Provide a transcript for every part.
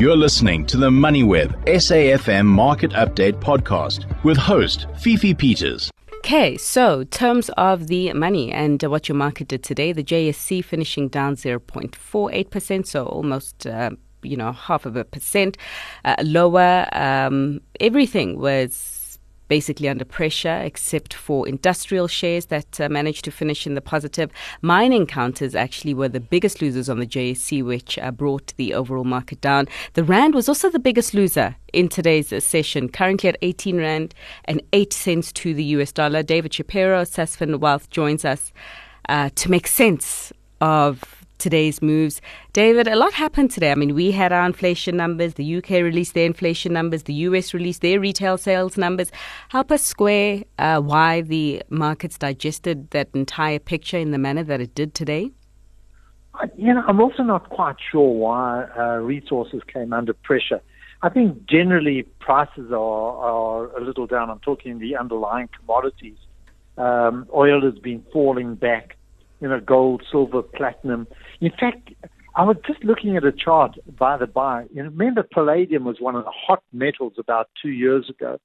You're listening to the MoneyWeb SAFM Market Update podcast with host Fifi Peters. Okay, so terms of the money and what your market did today, the JSE finishing down 0.48%, so almost. Uh, you know, half of a percent uh, lower. Um, everything was basically under pressure, except for industrial shares that uh, managed to finish in the positive. Mining counters actually were the biggest losers on the JSE, which uh, brought the overall market down. The Rand was also the biggest loser in today's session, currently at 18 Rand and 8 cents to the US dollar. David Shapiro, Sasfin Wealth, joins us uh, to make sense of today's moves. David, a lot happened today. I mean, we had our inflation numbers, the UK released their inflation numbers, the US released their retail sales numbers. Help us square uh, why the markets digested that entire picture in the manner that it did today. You know, I'm also not quite sure why uh, resources came under pressure. I think generally prices are, are a little down. I'm talking the underlying commodities. Um, oil has been falling back you know, gold, silver, platinum. In fact, I was just looking at a chart by the by. You remember, palladium was one of the hot metals about two years ago,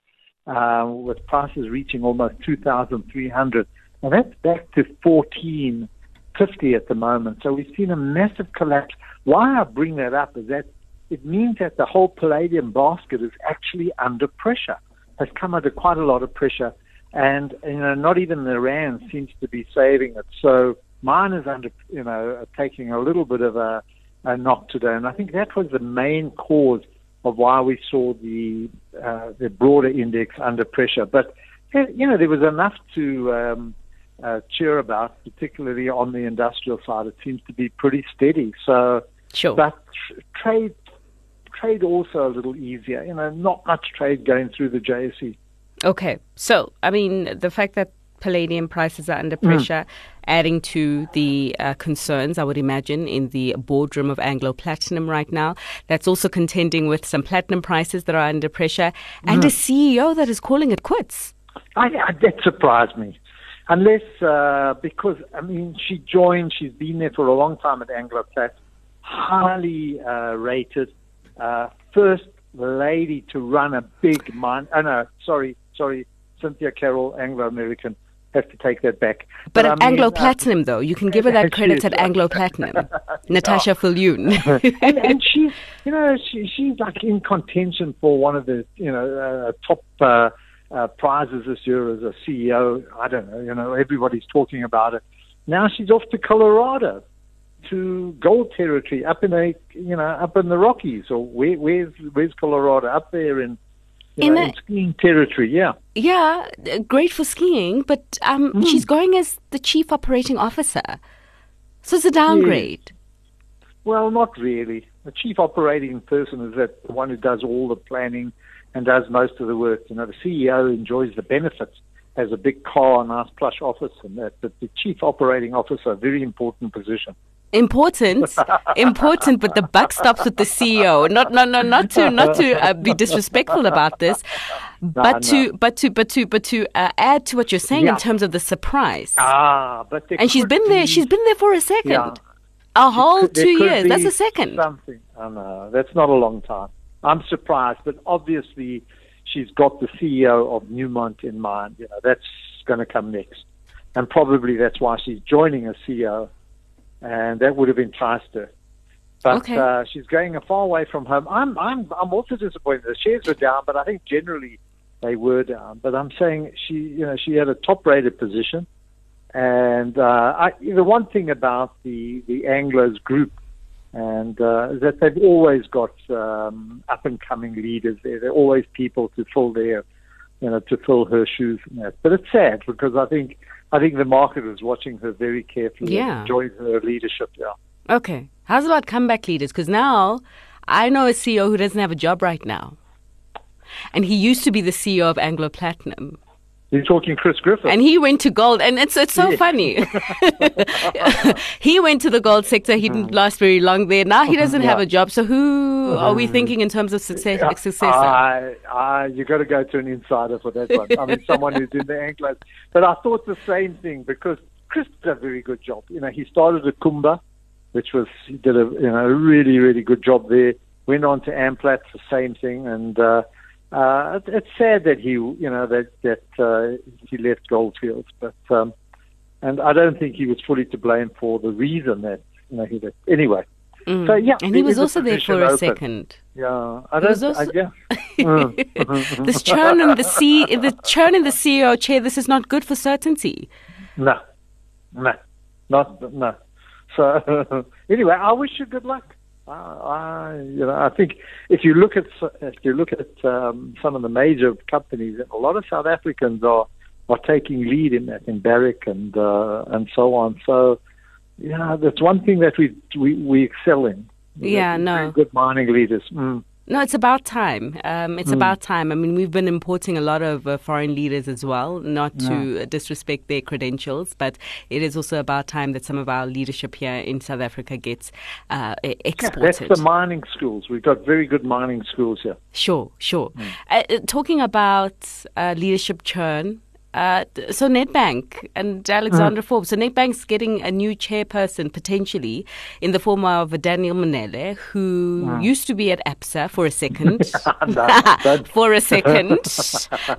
uh, with prices reaching almost 2,300. Now that's back to 1450 at the moment. So we've seen a massive collapse. Why I bring that up is that it means that the whole palladium basket is actually under pressure, has come under quite a lot of pressure. And, you know, not even the Rand seems to be saving it. So Mine is under, you know, taking a little bit of a, a knock today, and I think that was the main cause of why we saw the uh, the broader index under pressure. But you know, there was enough to um, uh, cheer about, particularly on the industrial side. It seems to be pretty steady. So, sure. but tr- trade trade also a little easier. You know, not much trade going through the JSE. Okay, so I mean, the fact that palladium prices are under pressure, mm. adding to the uh, concerns, I would imagine, in the boardroom of Anglo Platinum right now. That's also contending with some platinum prices that are under pressure and mm. a CEO that is calling it quits. I, I, that surprised me. Unless, uh, because, I mean, she joined, she's been there for a long time at Anglo Plat, highly uh, rated, uh, first lady to run a big mine. Oh, no, sorry, sorry, Cynthia Carroll, Anglo American have to take that back. But, but at I mean, Anglo uh, Platinum, uh, though, you can give her that credit at Anglo Platinum. Natasha Viljoen. and, and she's, you know, she, she's like in contention for one of the, you know, uh, top uh, uh, prizes this year as a CEO. I don't know, you know, everybody's talking about it. Now she's off to Colorado to gold territory up in a you know up in the Rockies or where, where's where's Colorado up there in in, know, a, in skiing territory, yeah. Yeah, great for skiing, but um, mm. she's going as the chief operating officer. So it's a downgrade. Well, not really. The chief operating person is that the one who does all the planning and does most of the work. You know, the CEO enjoys the benefits, has a big car, a nice plush office, and that. But the chief operating officer, a very important position important, important, but the buck stops with the CEO. Not, no, no, not to, not to uh, be disrespectful about this, but no, to, no. but to, but to, but to uh, add to what you're saying yeah. in terms of the surprise. Ah, but and she's been be, there. She's been there for a second. Yeah. A whole could, two years. That's a second. Something. I know. That's not a long time. I'm surprised, but obviously she's got the CEO of Newmont in mind. You know, that's going to come next. And probably that's why she's joining as CEO and that would have enticed her. But okay. uh, she's going far away from home. I'm I'm I'm also disappointed. The shares were down, but I think generally they were down. But I'm saying she you know she had a top rated position, and uh, I, the one thing about the the Anglos group and uh, that they've always got um, up and coming leaders there. They're always people to fill their, you know, to fill her shoes. But it's sad because I think I think the market is watching her very carefully yeah. enjoying her leadership. Yeah. Okay. How's about comeback leaders? Because now I know a CEO who doesn't have a job right now. And he used to be the CEO of Anglo Platinum. You're talking Chris Griffith. And he went to gold. And it's, it's so funny. he went to the gold sector. He didn't mm. last very long there. Now he doesn't yeah. have a job. So who are we mm. thinking in terms of success, yeah. successor? I, I, you got to go to an insider for that one. I mean, someone who's in the Anglos. But I thought the same thing because Chris did a very good job. You know, he started at Kumba, which was, he did a, you know, really, really good job there. went on to Amplats, the same thing, and uh, uh, it's sad that he, you know, that that uh, he left Goldfields, but um, and I don't think he was fully to blame for the reason that you know he left. Anyway, Mm. so yeah, and he was also there for a open. second. Yeah, I don't. also- I, yeah. Mm. this churn in the C, the churn in the CEO chair. This is not good for certainty. No, no, not no. So anyway, I wish you good luck. I, I, you know, I think if you look at if you look at um, some of the major companies, a lot of South Africans are are taking lead in that, in Barrick and uh, and so on. So, yeah, that's one thing that we we, we excel in. Yeah, no. good mining leaders. Mm. No, it's about time. Um, it's Hmm. about time. I mean, we've been importing a lot of uh, foreign leaders as well, not to uh, disrespect their credentials, but it is also about time that some of our leadership here in South Africa gets uh, e- Yeah, that's the mining schools. We've got very good mining schools here. Sure, sure. Uh, uh, talking about uh, leadership churn, uh, so Nedbank and Alexander Hmm. Forbes. So Nedbank's getting a new chairperson potentially in the form of Daniel Mminele, who used to be at Absa for a second. For a second,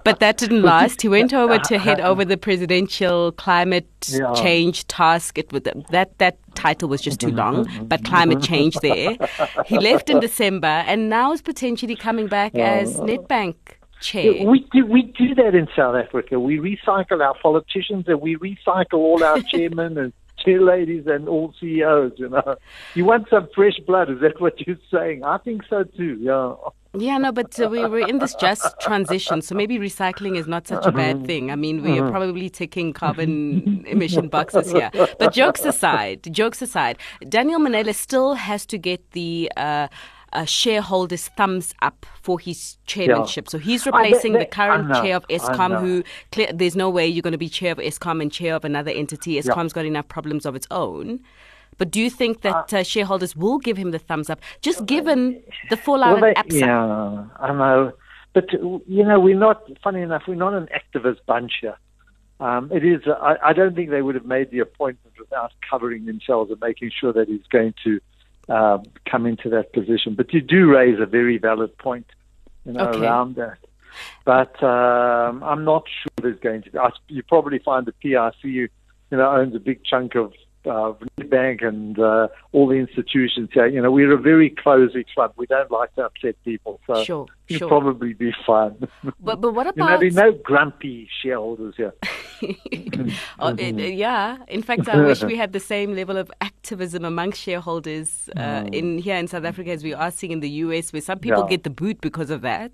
but that didn't last. He went over to head over the presidential climate Yeah. change task. It was that that title was just too long, but climate change there. He left in December and now is potentially coming back as Nedbank chair. We do we do that in South Africa. We recycle our politicians and we recycle all our chairmen and chair ladies and all CEOs. You know, you want some fresh blood? Is that what you're saying? I think so too. Yeah. Yeah, no, but uh, we, we're in this just transition, so maybe recycling is not such a bad thing. I mean, we are probably ticking carbon emission boxes here. But jokes aside, jokes aside, Daniel Mminele still has to get the. Uh, uh, shareholders' thumbs up for his chairmanship. So he's I- replacing they- the current know, chair of Eskom, who clear, there's no way you're going to be chair of Eskom and chair of another entity. Eskom's got enough problems of its own. But do you think that uh, shareholders will give him the thumbs up, just given the fallout Well, they- yeah, I know. But you know, we're not. Funny enough, we're not an activist bunch here. Um, it is. I, I don't think they would have made the appointment without covering themselves and making sure that he's going to um, come into that position. But you do raise a very valid point, you know, Okay. around that. But um, I'm not sure there's going to be. I, you probably find the PIC, you know, owns a big chunk of uh, Bank and uh, all the institutions here. You know, we're a very closey club. We don't like to upset people, so Sure, you'll sure. probably be fine. But but what you know, about? there's no grumpy shareholders here. Oh, it- uh, yeah, in fact, I wish we had the same level of activism amongst shareholders uh, in here in South Africa as we are seeing in the US, where some people Yeah. get the boot because of that.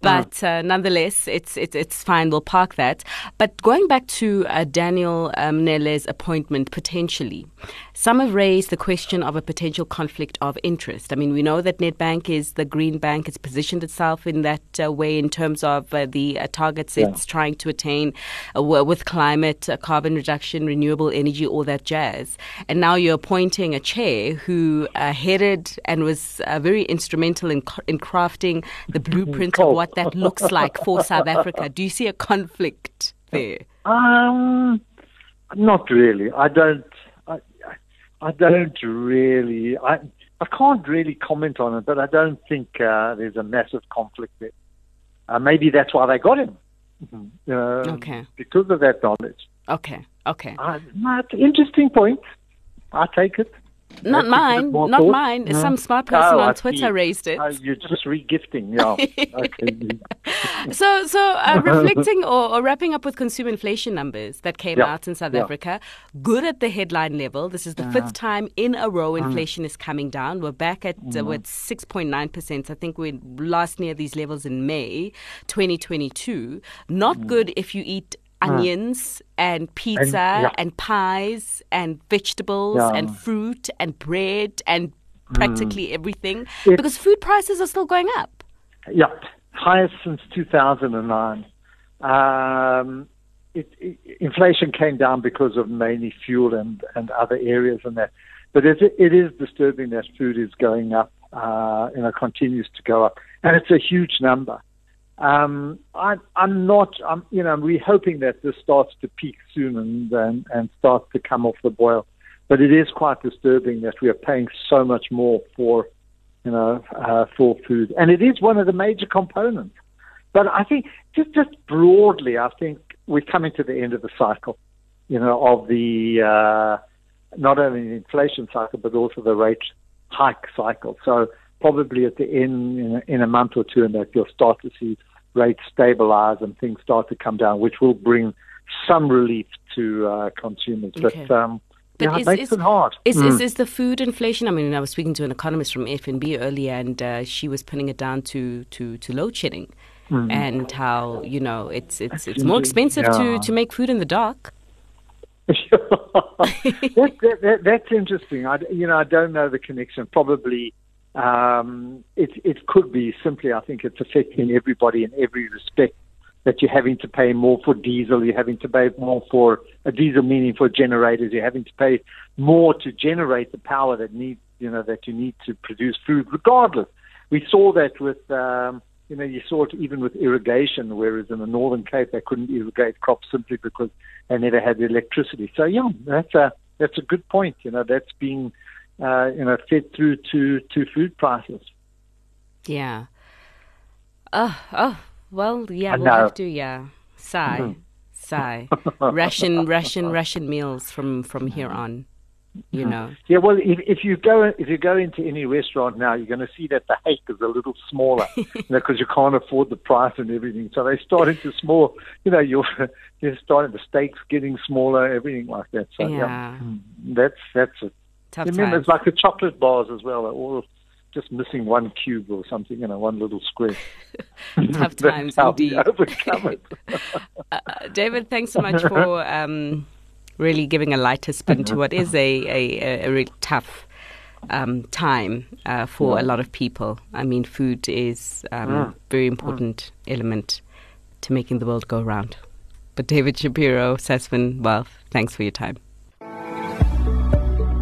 But uh, nonetheless, it's it's it's fine. We'll park that. But going back to uh, Daniel um, Nele's appointment potentially, some have raised the question of a potential conflict of interest. I mean, we know that Nedbank is the green bank. It's positioned itself in that uh, way in terms of uh, the uh, targets it's trying to attain uh, with climate, uh, carbon reduction, renewable energy, all that jazz. And now you're appointing a chair who uh, headed and was uh, very instrumental in, in crafting the blueprint of what that looks like for South Africa. Do you see a conflict there? Um, not really. I don't. I, don't really. I I can't really comment on it, but I don't think uh, there's a massive conflict there. Uh, maybe that's why they got him. Mhm. Uh, Okay. Because of that knowledge. Okay, okay. Uh, interesting point. I take it. Not That's a bit mine, not thought. mine. Mm. Some smart person Oh, on I Twitter see. raised it. Uh, you're just regifting, yeah. So, so uh, reflecting or, or wrapping up with consumer inflation numbers that came Yeah, out in South yeah. Africa, good at the headline level. This is the fifth time in a row Mm. inflation is coming down. We're back at uh, with six point nine percent. I think we last near these levels in May, 2022. Not Mm. good if you eat. Onions and pizza yeah. and pies and vegetables Yeah. and fruit and bread and practically everything It- because food prices are still going up. Yeah, highest since 2009. Um, it, it, inflation came down because of mainly fuel and, and other areas and that. But it, it is disturbing that food is going up, uh, you know, continues to go up. And it's a huge number. Um, I, I'm not, I'm, you know, we're hoping that this starts to peak soon and, and, and starts to come off the boil. But it is quite disturbing that we are paying so much more for you know, uh, for food, and it is one of the major components. But I think just just broadly, I think we're coming to the end of the cycle, you know, of the uh, not only the inflation cycle but also the rate hike cycle. So probably at the end, in a, in a month or two, and that you'll start to see rates stabilize and things start to come down, which will bring some relief to uh, consumers. Okay. But um, but yeah, is, it makes is, it hard. Is, mm. is, is the food inflation? I mean, I was speaking to an economist from FNB earlier, and uh, she was putting it down to to, to load shedding, mm. and how you know it's it's it's more expensive yeah. to, to make food in the dark. that, that, that, that's interesting. I, you know, I don't know the connection. Probably um, it it could be simply. I think it's affecting everybody in every respect that you're having to pay more for diesel, you're having to pay more for a diesel meaning for generators, you're having to pay more to generate the power that need you know that you need to produce food regardless. We saw that with um, you know, you saw it even with irrigation, whereas in the Northern Cape they couldn't irrigate crops simply because they never had the electricity. So yeah, that's a that's a good point. You know, that's being uh, you know fed through to to food prices. Yeah. Oh, oh, well, yeah, we'll have to, yeah. Sigh, mm-hmm. sigh. Russian, Russian, Russian meals from from here on. You mm-hmm. know. Yeah, well, if, if you go if you go into any restaurant now, you're going to see that the hake is a little smaller, you know, because you can't afford the price and everything. So they're starting to small. You know, you're you're starting the steaks getting smaller, everything like that. So yeah, yeah mm, that's that's a. Tough remember, it's like the chocolate bars as well. They're All just missing one cube or something, you know, one little square. Tough times indeed. uh, David, thanks so much for um, really giving a lighter spin to what is a, a, a really tough um, time uh, for yeah. a lot of people. I mean, food is um, a mm. very important mm. element to making the world go round. But David Shapiro, Sasfin Wealth, thanks for your time.